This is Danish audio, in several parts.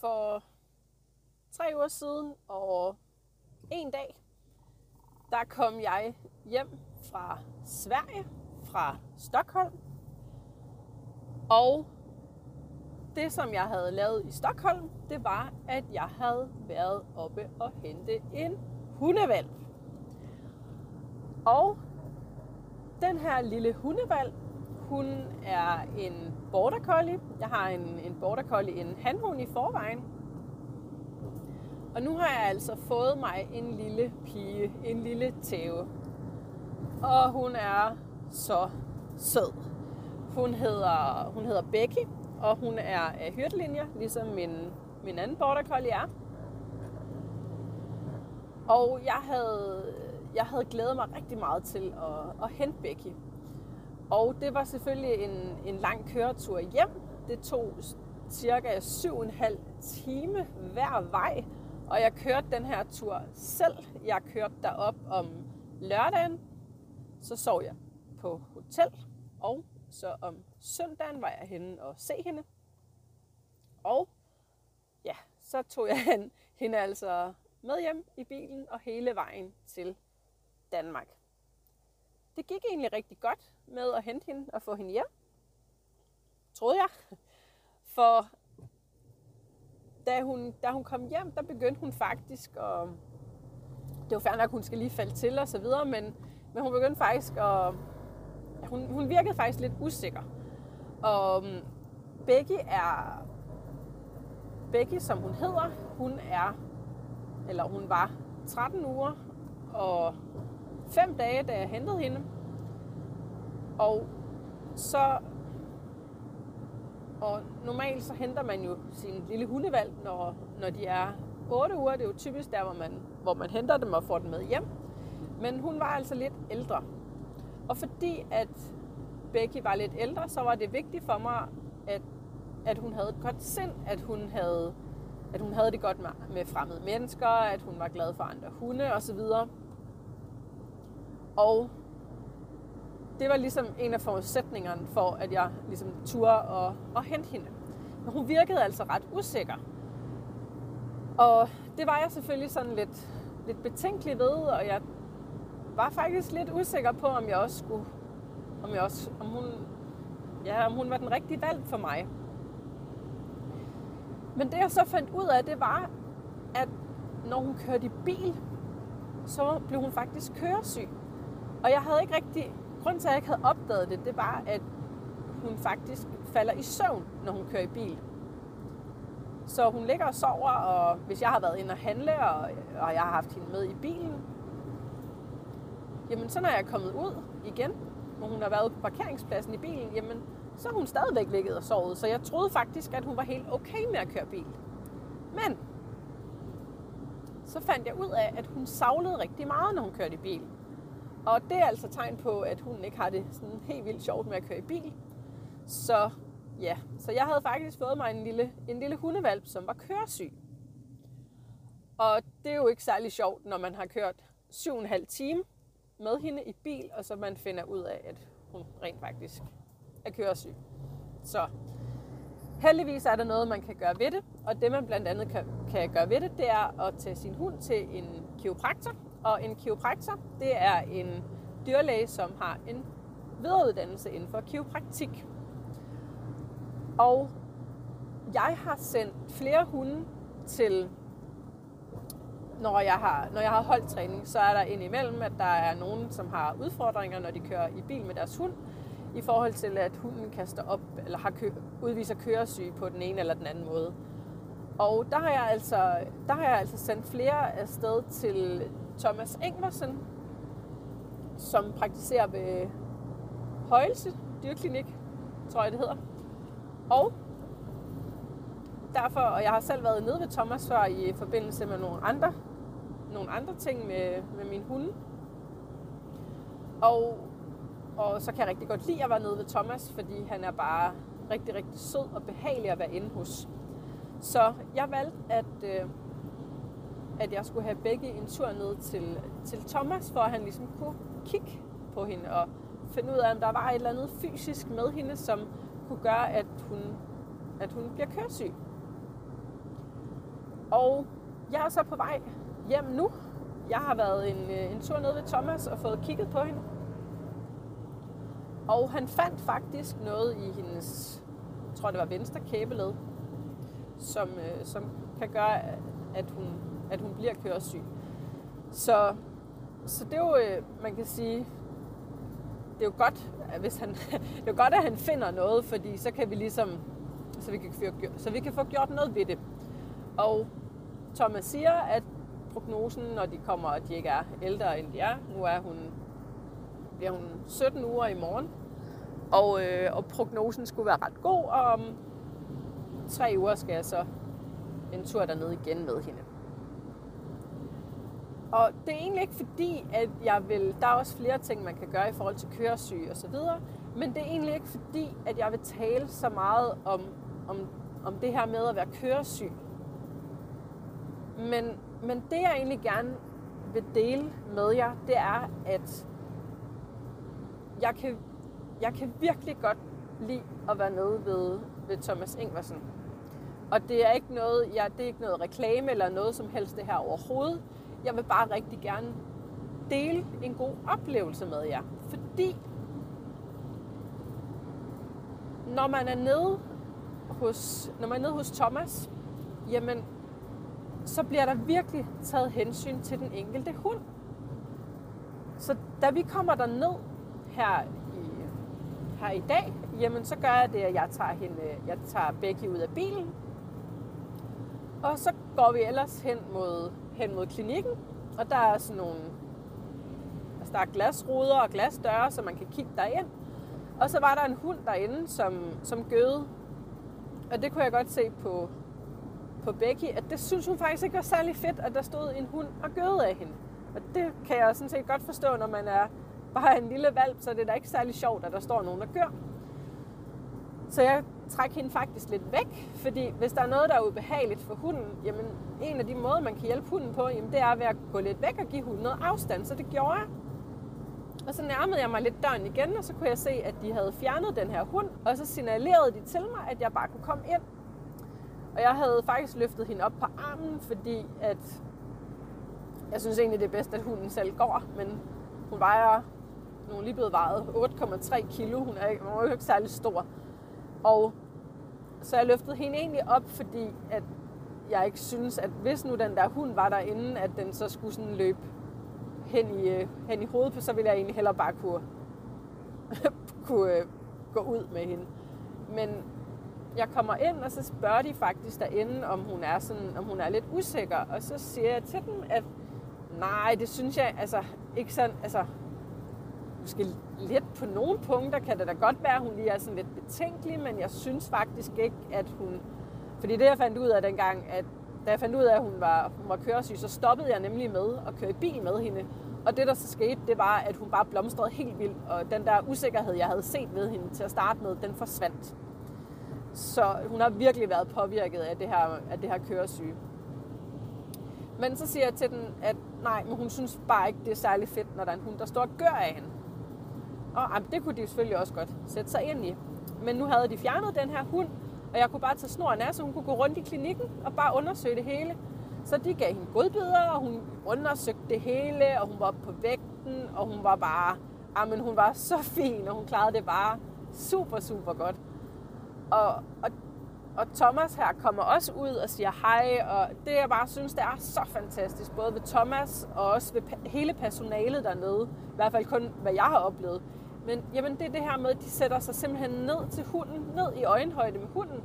for tre uger siden og en dag, der kom jeg hjem fra Sverige, fra Stockholm. Og det, som jeg havde lavet i Stockholm, det var, at jeg havde været oppe og hente en hundevalg. Og den her lille hundevalg, hun er en border collie. Jeg har en, en border collie, en handhund i forvejen. Og nu har jeg altså fået mig en lille pige, en lille tæve. Og hun er så sød. Hun hedder, hun hedder Becky, og hun er af hyrdelinjer, ligesom min, min anden border collie er. Og jeg havde, jeg havde glædet mig rigtig meget til at, at hente Becky. Og det var selvfølgelig en, en lang køretur hjem. Det tog cirka 7,5 time hver vej. Og jeg kørte den her tur selv. Jeg kørte derop om lørdagen. Så sov jeg på hotel. Og så om søndagen var jeg henne og se hende. Og ja, så tog jeg hende, hende altså med hjem i bilen og hele vejen til Danmark. Det gik egentlig rigtig godt med at hente hende og få hende hjem. Troede jeg. For da hun, da hun kom hjem, der begyndte hun faktisk at... Det var færdigt nok, at hun skal lige falde til og så videre, men, men hun begyndte faktisk at... Hun, hun virkede faktisk lidt usikker. Og um, Becky er... Becky, som hun hedder, hun er... Eller hun var 13 uger og 5 dage, da jeg hentede hende. Og så... Og normalt så henter man jo sin lille hundevalg, når, når de er 8 uger. Det er jo typisk der, hvor man, hvor man henter dem og får dem med hjem. Men hun var altså lidt ældre. Og fordi at Becky var lidt ældre, så var det vigtigt for mig, at, at hun havde et godt sind, at hun havde, at hun havde det godt med, med fremmede mennesker, at hun var glad for andre hunde osv. Og det var ligesom en af forudsætningerne for, at jeg ligesom turde og, og hente hende. Men hun virkede altså ret usikker. Og det var jeg selvfølgelig sådan lidt, lidt betænkelig ved, og jeg var faktisk lidt usikker på, om jeg også skulle, om jeg også, om hun, ja, om hun var den rigtige valg for mig. Men det jeg så fandt ud af, det var, at når hun kørte i bil, så blev hun faktisk køresyg. Og jeg havde ikke rigtig grunden til, at jeg ikke havde opdaget det, det var, at hun faktisk falder i søvn, når hun kører i bil. Så hun ligger og sover, og hvis jeg har været inde og handle, og, og jeg har haft hende med i bilen, jamen så når jeg er kommet ud igen, hvor hun har været på parkeringspladsen i bilen, jamen så hun stadigvæk ligget og sovet. Så jeg troede faktisk, at hun var helt okay med at køre bil. Men så fandt jeg ud af, at hun savlede rigtig meget, når hun kørte i bil. Og det er altså tegn på, at hun ikke har det sådan helt vildt sjovt med at køre i bil. Så ja, så jeg havde faktisk fået mig en lille, en lille hundevalp, som var køresyg. Og det er jo ikke særlig sjovt, når man har kørt 7,5 time med hende i bil, og så man finder ud af, at hun rent faktisk er køresyg. Så heldigvis er der noget, man kan gøre ved det, og det man blandt andet kan, kan gøre ved det, det er at tage sin hund til en kiropraktor, og en kiropraktor, det er en dyrlæge, som har en videreuddannelse inden for kiropraktik. Og jeg har sendt flere hunde til, når jeg har, når jeg har holdt træning, så er der indimellem, at der er nogen, som har udfordringer, når de kører i bil med deres hund, i forhold til, at hunden kaster op eller har kø, udviser køresyge på den ene eller den anden måde. Og der har jeg altså, der har jeg altså sendt flere afsted til Thomas Englersen, som praktiserer ved Højelse Dyrklinik, tror jeg det hedder. Og derfor, og jeg har selv været nede ved Thomas før i forbindelse med nogle andre, nogle andre ting med, med min hund. Og, og så kan jeg rigtig godt lide at være nede ved Thomas, fordi han er bare rigtig, rigtig sød og behagelig at være inde hos. Så jeg valgte, at, øh, at jeg skulle have begge en tur ned til, til Thomas, for at han ligesom kunne kigge på hende og finde ud af, om der var et eller andet fysisk med hende, som kunne gøre, at hun, at hun bliver køresyg. Og jeg er så på vej hjem nu. Jeg har været en, øh, en tur ned ved Thomas og fået kigget på hende. Og han fandt faktisk noget i hendes, jeg tror det var venstre kæbeled, som, øh, som kan gøre, at hun, at hun bliver køresyg. Så, så det er jo, øh, man kan sige, det er jo godt, hvis han, det er jo godt, at han finder noget, fordi så kan vi ligesom, så vi kan, så vi kan få gjort noget ved det. Og Thomas siger, at prognosen, når de kommer, og de ikke er ældre end de er, nu er hun, bliver hun 17 uger i morgen, og, øh, og prognosen skulle være ret god, og om tre uger skal jeg så en tur derned igen med hende. Og det er egentlig ikke fordi, at jeg vil... Der er også flere ting, man kan gøre i forhold til køresyge og så videre. Men det er egentlig ikke fordi, at jeg vil tale så meget om, om, om det her med at være køresyg. Men, men det, jeg egentlig gerne vil dele med jer, det er, at jeg kan, jeg kan virkelig godt lide at være nede ved, ved Thomas Ingvarsen. Og det er ikke noget, ja, det er ikke noget reklame eller noget som helst det her overhovedet. Jeg vil bare rigtig gerne dele en god oplevelse med jer. Fordi når man er nede hos, når man er nede hos Thomas, jamen, så bliver der virkelig taget hensyn til den enkelte hund. Så da vi kommer der ned her i, her i dag, jamen så gør jeg det, at jeg tager, hende, jeg tager Becky ud af bilen, og så går vi ellers hen mod, hen mod klinikken, og der er sådan nogle altså der er glasruder og glasdøre, så man kan kigge derind. Og så var der en hund derinde, som, som gøde. Og det kunne jeg godt se på, på Becky, at det synes hun faktisk ikke var særlig fedt, at der stod en hund og gøde af hende. Og det kan jeg sådan set godt forstå, når man er bare en lille valp, så det er da ikke særlig sjovt, at der står nogen, der gør. Så jeg træk hende faktisk lidt væk, fordi hvis der er noget, der er ubehageligt for hunden, jamen en af de måder, man kan hjælpe hunden på, jamen det er ved at gå lidt væk og give hunden noget afstand, så det gjorde jeg. Og så nærmede jeg mig lidt døren igen, og så kunne jeg se, at de havde fjernet den her hund, og så signalerede de til mig, at jeg bare kunne komme ind. Og jeg havde faktisk løftet hende op på armen, fordi at jeg synes egentlig, det er bedst, at hunden selv går, men hun vejer, nu er lige blevet vejet 8,3 kilo, hun er, hun er jo ikke særlig stor. Og så jeg løftede hende egentlig op, fordi at jeg ikke synes, at hvis nu den der hund var derinde, at den så skulle sådan løbe hen i, øh, hen i hovedet, så ville jeg egentlig hellere bare kunne, kunne øh, gå ud med hende. Men jeg kommer ind, og så spørger de faktisk derinde, om hun er, sådan, om hun er lidt usikker. Og så siger jeg til dem, at nej, det synes jeg altså ikke sådan, altså måske lidt på nogle punkter kan det da godt være, at hun lige er sådan lidt betænkelig, men jeg synes faktisk ikke, at hun... Fordi det, jeg fandt ud af dengang, at da jeg fandt ud af, at hun var, hun var køresyg, så stoppede jeg nemlig med at køre i bil med hende. Og det, der så skete, det var, at hun bare blomstrede helt vildt, og den der usikkerhed, jeg havde set ved hende til at starte med, den forsvandt. Så hun har virkelig været påvirket af det her, af det her køresyge. Men så siger jeg til den, at nej, men hun synes bare ikke, det er særlig fedt, når der er en hund, der står og gør af hende. Og ah, jamen, det kunne de selvfølgelig også godt sætte sig ind i. Men nu havde de fjernet den her hund, og jeg kunne bare tage snoren af, så hun kunne gå rundt i klinikken og bare undersøge det hele. Så de gav hende godbidder, og hun undersøgte det hele, og hun var på vægten, og hun var bare, ah, jamen hun var så fin, og hun klarede det bare super, super godt. Og, og, og Thomas her kommer også ud og siger hej, og det jeg bare synes, det er så fantastisk, både ved Thomas og også ved hele personalet dernede, i hvert fald kun hvad jeg har oplevet, men jamen, det er det her med, at de sætter sig simpelthen ned til hunden, ned i øjenhøjde med hunden.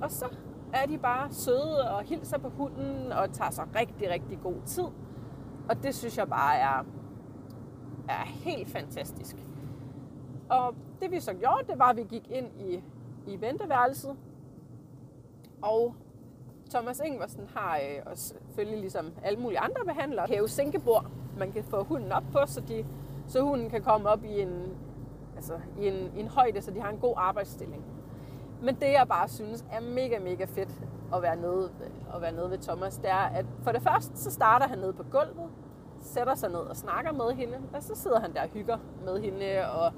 Og så er de bare søde og hilser på hunden og tager sig rigtig, rigtig god tid. Og det synes jeg bare er, er helt fantastisk. Og det vi så gjorde, det var, at vi gik ind i, i venteværelset. Og Thomas Ingvarsen har øh, også selvfølgelig ligesom alle mulige andre behandlere hæve-sænkebord, man kan få hunden op på, så de så hunden kan komme op i en, altså, i en, i en højde, så de har en god arbejdsstilling. Men det, jeg bare synes er mega, mega fedt at være nede, at være nede ved Thomas, det er, at for det første, så starter han nede på gulvet, sætter sig ned og snakker med hende, og så sidder han der og hygger med hende og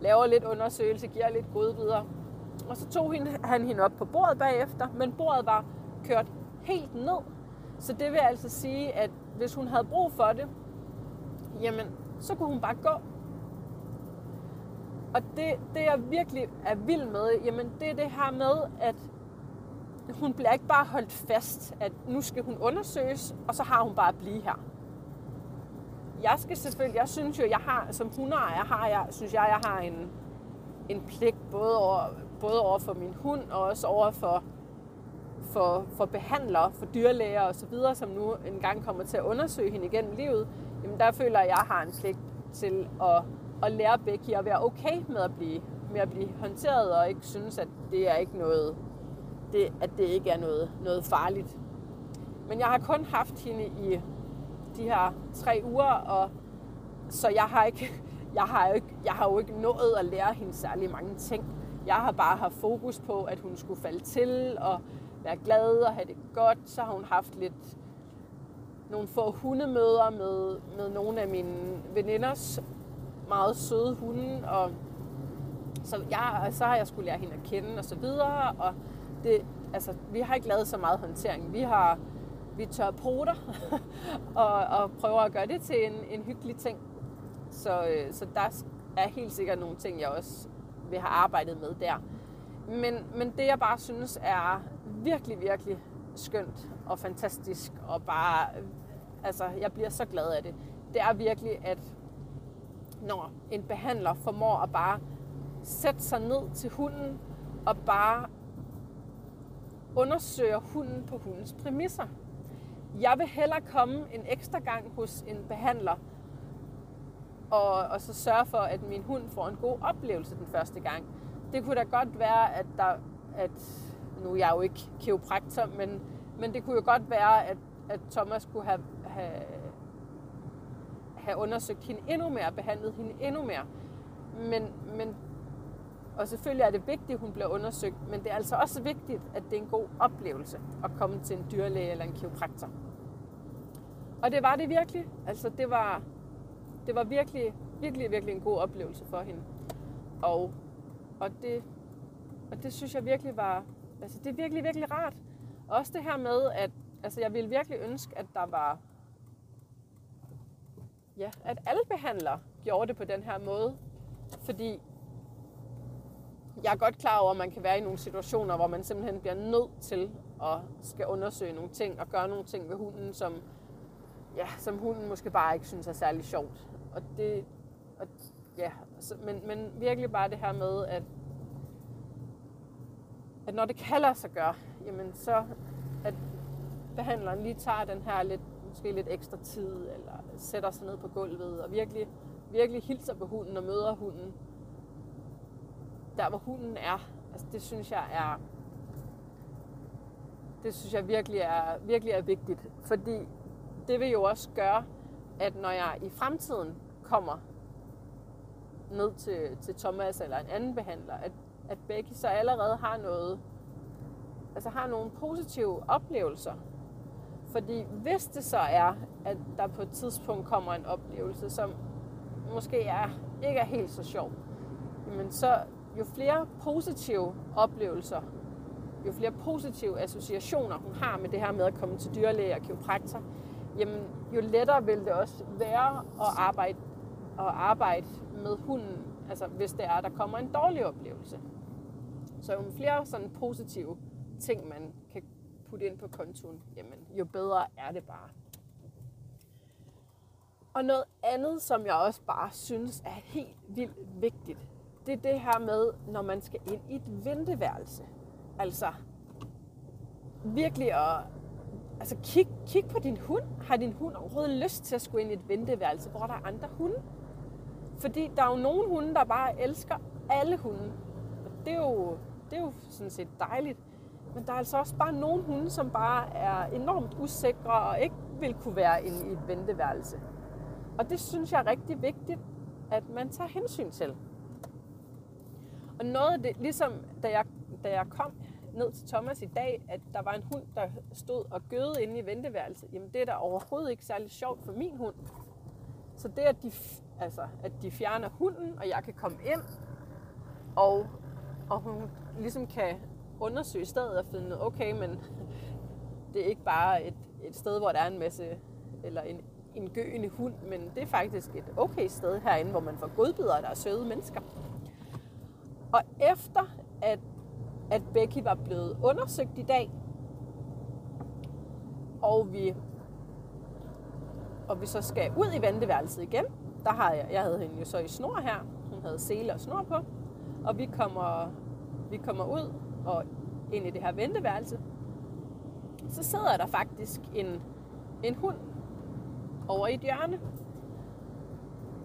laver lidt undersøgelse, giver lidt godbidder. Og så tog han hende op på bordet bagefter, men bordet var kørt helt ned. Så det vil altså sige, at hvis hun havde brug for det, jamen, så kunne hun bare gå. Og det, det jeg virkelig er vild med, jamen det er det her med, at hun bliver ikke bare holdt fast, at nu skal hun undersøges, og så har hun bare at blive her. Jeg skal selvfølgelig, jeg synes jo, jeg har, som hundeejer har jeg, synes jeg, jeg har en, en pligt både over, både over for min hund og også over for, for, for behandlere, for dyrlæger og så videre, som nu engang kommer til at undersøge hende igennem livet. Jamen der føler jeg, at jeg har en pligt til at, at lære Becky at være okay med at blive, med at blive håndteret, og ikke synes, at det er ikke noget, det, at det ikke er noget, noget farligt. Men jeg har kun haft hende i de her tre uger, og så jeg har ikke, jeg har jo ikke, jeg har jo ikke nået at lære hende særlig mange ting. Jeg har bare haft fokus på, at hun skulle falde til og være glad og have det godt. Så har hun haft lidt nogle få hundemøder med, med nogle af mine veninders meget søde hunde. Og så, jeg, så har jeg skulle lære hende at kende og så videre. Og det, altså, vi har ikke lavet så meget håndtering. Vi har vi tør poter og, og prøver at gøre det til en, en hyggelig ting. Så, øh, så der er helt sikkert nogle ting, jeg også vil have arbejdet med der. Men, men det jeg bare synes er virkelig, virkelig skønt og fantastisk og bare, altså jeg bliver så glad af det, det er virkelig, at når en behandler formår at bare sætte sig ned til hunden og bare undersøger hunden på hundens præmisser. Jeg vil hellere komme en ekstra gang hos en behandler, og, og så sørge for, at min hund får en god oplevelse den første gang. Det kunne da godt være, at der, at nu er jeg jo ikke kiropraktor, men, men det kunne jo godt være, at, at Thomas kunne have, have, have undersøgt hende endnu mere, behandlet hende endnu mere. Men, men, og selvfølgelig er det vigtigt, at hun bliver undersøgt, men det er altså også vigtigt, at det er en god oplevelse at komme til en dyrlæge eller en kiropraktor. Og det var det virkelig. Altså det var, det var virkelig, virkelig, virkelig en god oplevelse for hende. Og, og, det, og det synes jeg virkelig var, altså det er virkelig, virkelig rart. Også det her med, at altså jeg ville virkelig ønske, at der var, ja, at alle behandlere gjorde det på den her måde. Fordi jeg er godt klar over, at man kan være i nogle situationer, hvor man simpelthen bliver nødt til at skal undersøge nogle ting og gøre nogle ting ved hunden, som, ja, som hunden måske bare ikke synes er særlig sjovt. Og det, og, ja, så, men, men virkelig bare det her med, at, at når det kalder sig gøre, jamen så at behandleren lige tager den her lidt, måske lidt ekstra tid, eller sætter sig ned på gulvet, og virkelig, virkelig hilser på hunden og møder hunden, der hvor hunden er. Altså det synes jeg er, det synes jeg virkelig er, virkelig er vigtigt, fordi det vil jo også gøre, at når jeg i fremtiden kommer ned til, til Thomas eller en anden behandler, at, at Becky så allerede har noget, altså har nogle positive oplevelser. Fordi hvis det så er, at der på et tidspunkt kommer en oplevelse, som måske er, ikke er helt så sjov, jamen så jo flere positive oplevelser, jo flere positive associationer hun har med det her med at komme til dyrlæge og kiropraktor, jamen jo lettere vil det også være at arbejde, at arbejde med hunden, altså hvis det er, at der kommer en dårlig oplevelse. Så jo flere sådan positive ting, man kan putte ind på kontoen, jamen jo bedre er det bare. Og noget andet, som jeg også bare synes er helt vildt vigtigt, det er det her med, når man skal ind i et venteværelse. Altså virkelig at Altså kig, kig på din hund. Har din hund overhovedet lyst til at skulle ind i et venteværelse, hvor der er andre hunde? Fordi der er jo nogle hunde, der bare elsker alle hunde. Og det er jo, det er jo sådan set dejligt. Men der er altså også bare nogle hunde, som bare er enormt usikre og ikke vil kunne være inde i et venteværelse. Og det synes jeg er rigtig vigtigt, at man tager hensyn til. Og noget af det, ligesom da jeg, da jeg kom ned til Thomas i dag, at der var en hund, der stod og gøede inde i venteværelset, jamen det er da overhovedet ikke særlig sjovt for min hund. Så det, at de, altså, at de fjerner hunden, og jeg kan komme ind, og, og hun ligesom kan undersøge stedet og finde, okay, men det er ikke bare et, et sted, hvor der er en masse, eller en, en gøende hund, men det er faktisk et okay sted herinde, hvor man får godbidder, der er søde mennesker. Og efter at, at Becky var blevet undersøgt i dag, og vi, og vi så skal ud i venteværelset igen, der har jeg, jeg havde hende jo så i snor her, hun havde sele og snor på, og vi kommer, vi kommer ud og ind i det her venteværelse, så sidder der faktisk en, en hund over i et hjørne.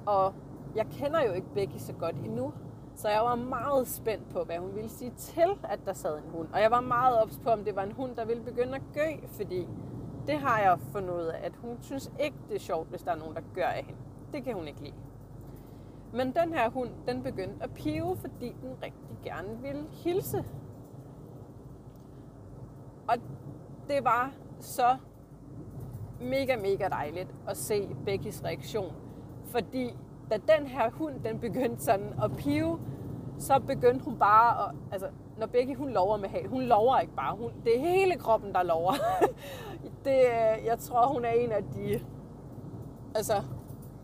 Og jeg kender jo ikke Becky så godt endnu, så jeg var meget spændt på, hvad hun ville sige til, at der sad en hund. Og jeg var meget ops på, om det var en hund, der ville begynde at gø, fordi det har jeg fundet ud af, at hun synes ikke, det er sjovt, hvis der er nogen, der gør af hende. Det kan hun ikke lide. Men den her hund, den begyndte at pive, fordi den rigtig gerne ville hilse. Og det var så mega, mega dejligt at se Beckys reaktion. Fordi da den her hund, den begyndte sådan at pive, så begyndte hun bare at, altså, når Becky hun lover med hal, hun lover ikke bare, hun, det er hele kroppen, der lover. det, øh, jeg tror, hun er en af de, altså,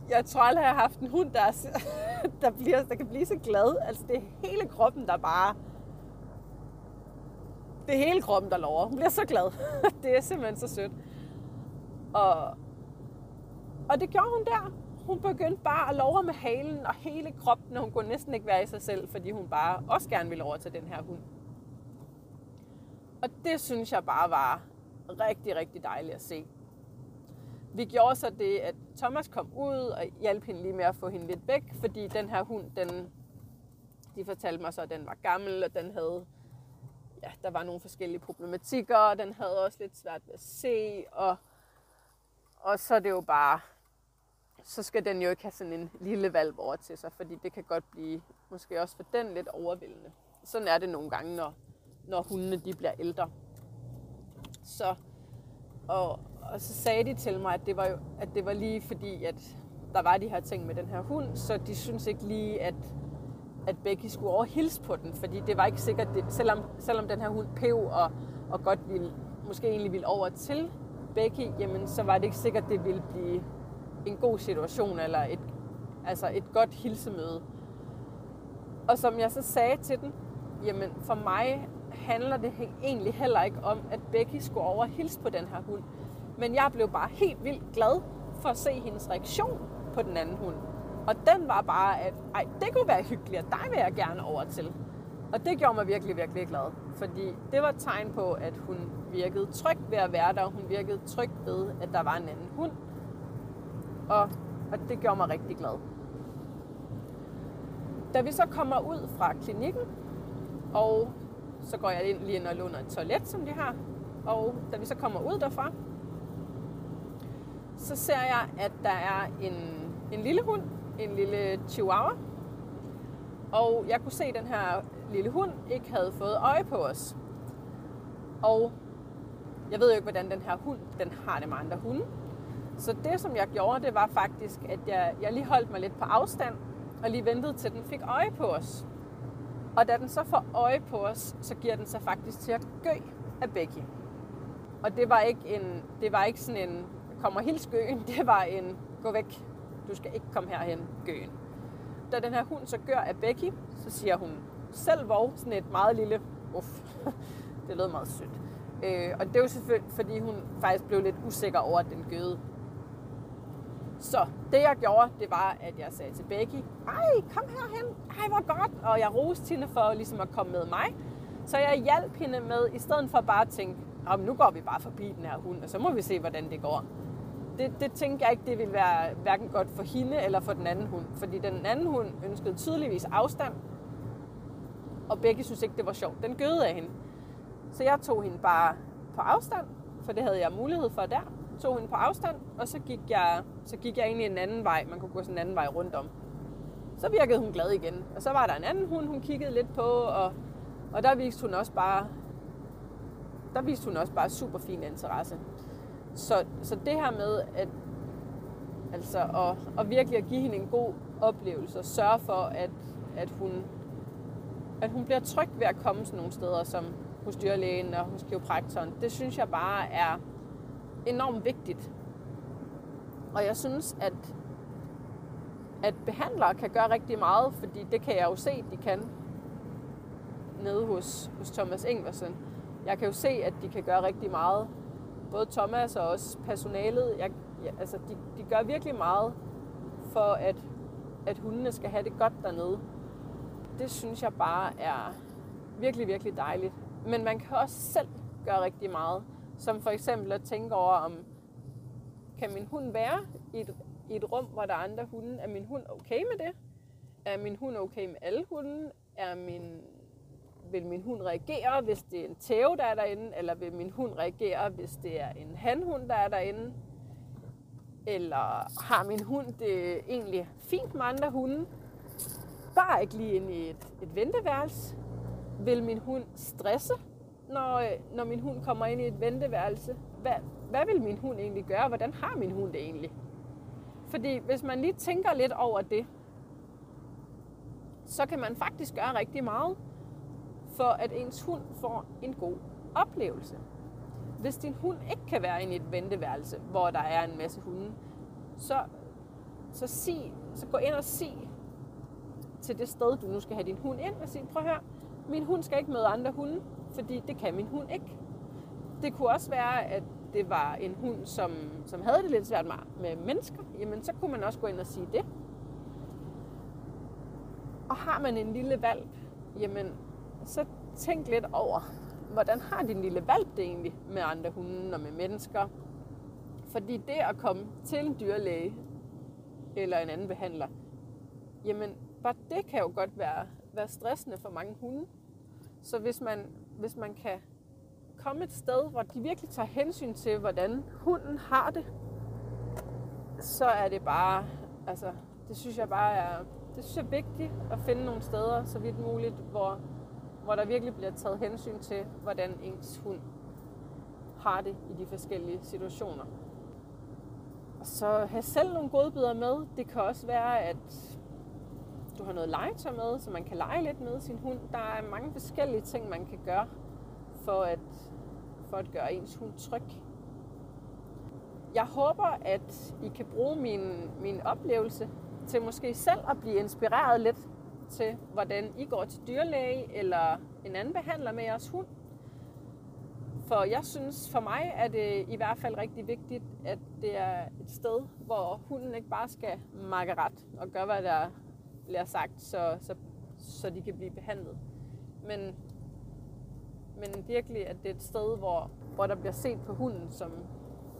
jeg tror aldrig, jeg har haft en hund, der, der, bliver, der kan blive så glad. Altså, det er hele kroppen, der bare, det er hele kroppen, der lover. Hun bliver så glad. det er simpelthen så sødt. Og, og det gjorde hun der. Hun begyndte bare at love med halen og hele kroppen, og hun kunne næsten ikke være i sig selv, fordi hun bare også gerne ville over til den her hund. Og det synes jeg bare var rigtig, rigtig dejligt at se. Vi gjorde så det, at Thomas kom ud og hjalp hende lige med at få hende lidt væk, fordi den her hund, den, de fortalte mig så, at den var gammel, og den havde, ja, der var nogle forskellige problematikker, og den havde også lidt svært ved at se, og, og så er det jo bare, så skal den jo ikke have sådan en lille valg over til sig, fordi det kan godt blive, måske også for den, lidt overvældende. Sådan er det nogle gange, når, når hundene de bliver ældre. Så, og, og så sagde de til mig, at det var, jo, at det var lige fordi, at der var de her ting med den her hund, så de synes ikke lige, at, at Becky skulle over hilse på den, fordi det var ikke sikkert, det, selvom, selvom den her hund pev og, og godt ville, måske egentlig ville over til Becky, jamen så var det ikke sikkert, det ville blive en god situation, eller et, altså et godt hilsemøde. Og som jeg så sagde til den, jamen for mig handler det egentlig heller ikke om, at Becky skulle over hilse på den her hund. Men jeg blev bare helt vildt glad for at se hendes reaktion på den anden hund. Og den var bare, at ej, det kunne være hyggeligt, og dig vil jeg gerne over til. Og det gjorde mig virkelig, virkelig glad. Fordi det var et tegn på, at hun virkede tryg ved at være der. Hun virkede tryg ved, at der var en anden hund. Og, og det gjorde mig rigtig glad. Da vi så kommer ud fra klinikken, og så går jeg ind lige ind og låner et toilet, som de har. Og da vi så kommer ud derfra, så ser jeg, at der er en, en lille hund, en lille chihuahua. Og jeg kunne se, at den her lille hund ikke havde fået øje på os. Og jeg ved jo ikke, hvordan den her hund den har det med andre hunde. Så det, som jeg gjorde, det var faktisk, at jeg, jeg lige holdt mig lidt på afstand, og lige ventede til den fik øje på os. Og da den så får øje på os, så giver den sig faktisk til at gø af Becky. Og det var ikke, en, det var ikke sådan en, kommer helt skøen, det var en, gå væk, du skal ikke komme herhen, gøen. Da den her hund så gør af Becky, så siger hun selv vov, sådan et meget lille, uff, det lød meget sødt. Øh, og det er jo selvfølgelig, fordi hun faktisk blev lidt usikker over, at den gøde. Så det jeg gjorde, det var, at jeg sagde til Becky, ej, kom herhen, ej, hvor godt. Og jeg roste hende for ligesom at komme med mig. Så jeg hjalp hende med, i stedet for bare at tænke, nu går vi bare forbi den her hund, og så må vi se, hvordan det går. Det, det tænkte jeg ikke, det ville være hverken godt for hende eller for den anden hund. Fordi den anden hund ønskede tydeligvis afstand, og begge synes ikke, det var sjovt. Den gøde af hende. Så jeg tog hende bare på afstand, for det havde jeg mulighed for der tog hende på afstand, og så gik jeg, så gik jeg egentlig en anden vej. Man kunne gå sådan en anden vej rundt om. Så virkede hun glad igen. Og så var der en anden hund, hun kiggede lidt på, og, og der viste hun også bare der viste hun også bare super fin interesse. Så, så det her med at, altså at, at virkelig at give hende en god oplevelse og sørge for, at, at, hun, at hun bliver tryg ved at komme sådan nogle steder, som, hos dyrlægen og hos kiropraktoren. Det synes jeg bare er enormt vigtigt. Og jeg synes, at, at behandlere kan gøre rigtig meget, fordi det kan jeg jo se, de kan nede hos, hos Thomas Ingversen. Jeg kan jo se, at de kan gøre rigtig meget. Både Thomas og også personalet. Jeg, jeg, altså, de, de gør virkelig meget for, at, at hundene skal have det godt dernede. Det synes jeg bare er virkelig, virkelig dejligt. Men man kan også selv gøre rigtig meget. Som for eksempel at tænke over, om kan min hund være i et, i et rum, hvor der er andre hunde? Er min hund okay med det? Er min hund okay med alle hunde? Er min, vil min hund reagere, hvis det er en tæve, der er derinde? Eller vil min hund reagere, hvis det er en hanhund, der er derinde? Eller har min hund det egentlig fint med andre hunde? Bare ikke lige ind i et, et venteværelse. Vil min hund stresse, når, når min hund kommer ind i et venteværelse? Hvad, hvad vil min hund egentlig gøre? Hvordan har min hund det egentlig? Fordi hvis man lige tænker lidt over det, så kan man faktisk gøre rigtig meget for, at ens hund får en god oplevelse. Hvis din hund ikke kan være inde i et venteværelse, hvor der er en masse hunde, så, så, sig, så gå ind og sig til det sted, du nu skal have din hund ind, og sige, prøv at høre, min hund skal ikke møde andre hunde, fordi det kan min hund ikke. Det kunne også være, at det var en hund, som, som havde det lidt svært med, med mennesker, jamen så kunne man også gå ind og sige det. Og har man en lille valp, jamen så tænk lidt over, hvordan har din lille valp det egentlig med andre hunde og med mennesker? Fordi det at komme til en dyrlæge eller en anden behandler, jamen bare det kan jo godt være, være stressende for mange hunde. Så hvis man, hvis man kan komme et sted, hvor de virkelig tager hensyn til, hvordan hunden har det, så er det bare, altså, det synes jeg bare er, det synes jeg er vigtigt at finde nogle steder, så vidt muligt, hvor, hvor der virkelig bliver taget hensyn til, hvordan ens hund har det i de forskellige situationer. Og så have selv nogle godbidder med. Det kan også være, at du har noget legetøj med, så man kan lege lidt med sin hund. Der er mange forskellige ting, man kan gøre for at, for at gøre ens hund tryg. Jeg håber, at I kan bruge min, min oplevelse til måske selv at blive inspireret lidt til, hvordan I går til dyrlæge eller en anden behandler med jeres hund. For jeg synes, for mig er det i hvert fald rigtig vigtigt, at det er et sted, hvor hunden ikke bare skal makke ret og gøre, hvad der bliver sagt, så, så, så de kan blive behandlet. Men, men virkelig, at det er et sted, hvor, hvor der bliver set på hunden som,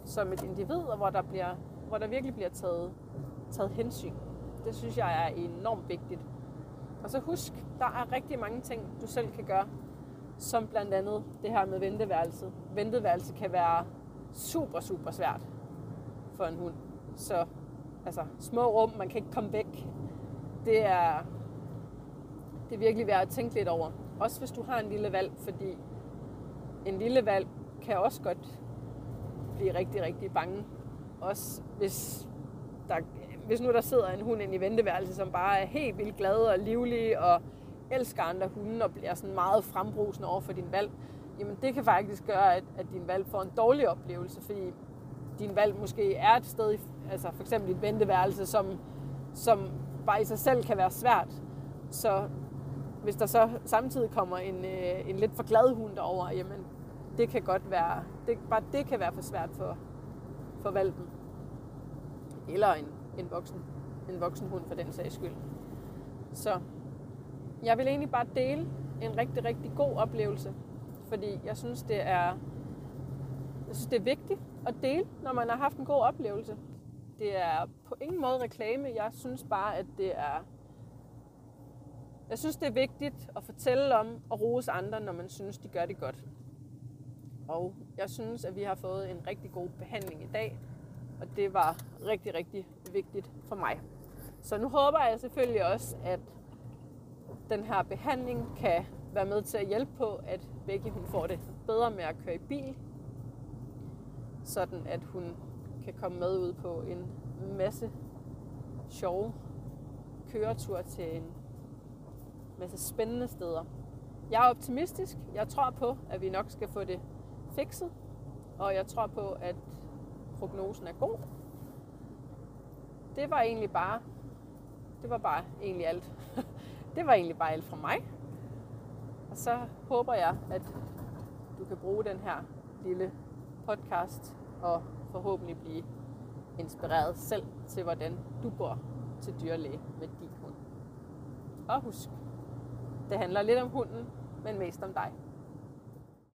som et individ, og hvor der, bliver, hvor der virkelig bliver taget, taget hensyn. Det synes jeg er enormt vigtigt. Og så husk, der er rigtig mange ting, du selv kan gøre, som blandt andet det her med venteværelset. Venteværelset kan være super, super svært for en hund. Så altså, små rum, man kan ikke komme væk. Det er, det er virkelig værd at tænke lidt over. Også hvis du har en lille valg, fordi en lille valg kan også godt blive rigtig, rigtig bange. Også hvis, der, hvis nu der sidder en hund ind i venteværelset, som bare er helt vildt glad og livlig og elsker andre hunde og bliver sådan meget frembrusende over for din valg, jamen det kan faktisk gøre, at, at din valg får en dårlig oplevelse, fordi din valg måske er et sted, altså for eksempel et venteværelse, som, som bare i sig selv kan være svært. Så hvis der så samtidig kommer en, øh, en lidt for glad hund derover, jamen det kan godt være, det, bare det kan være for svært for, for valpen. Eller en, en, voksen, en voksen hund for den sags skyld. Så jeg vil egentlig bare dele en rigtig, rigtig god oplevelse, fordi jeg synes, det er, jeg synes, det er vigtigt at dele, når man har haft en god oplevelse. Det er på ingen måde reklame. Jeg synes bare, at det er... Jeg synes, det er vigtigt at fortælle om og rose andre, når man synes, de gør det godt. Og jeg synes, at vi har fået en rigtig god behandling i dag, og det var rigtig, rigtig vigtigt for mig. Så nu håber jeg selvfølgelig også, at den her behandling kan være med til at hjælpe på, at Becky hun får det bedre med at køre i bil, sådan at hun kan komme med ud på en masse sjove køretur til en masse spændende steder. Jeg er optimistisk. Jeg tror på, at vi nok skal få det fikset. Og jeg tror på, at prognosen er god. Det var egentlig bare, det var bare egentlig alt. det var egentlig bare alt fra mig. Og så håber jeg, at du kan bruge den her lille podcast og forhåbentlig blive inspireret selv til, hvordan du går til dyrlæge med din hund. Og husk, det handler lidt om hunden, men mest om dig.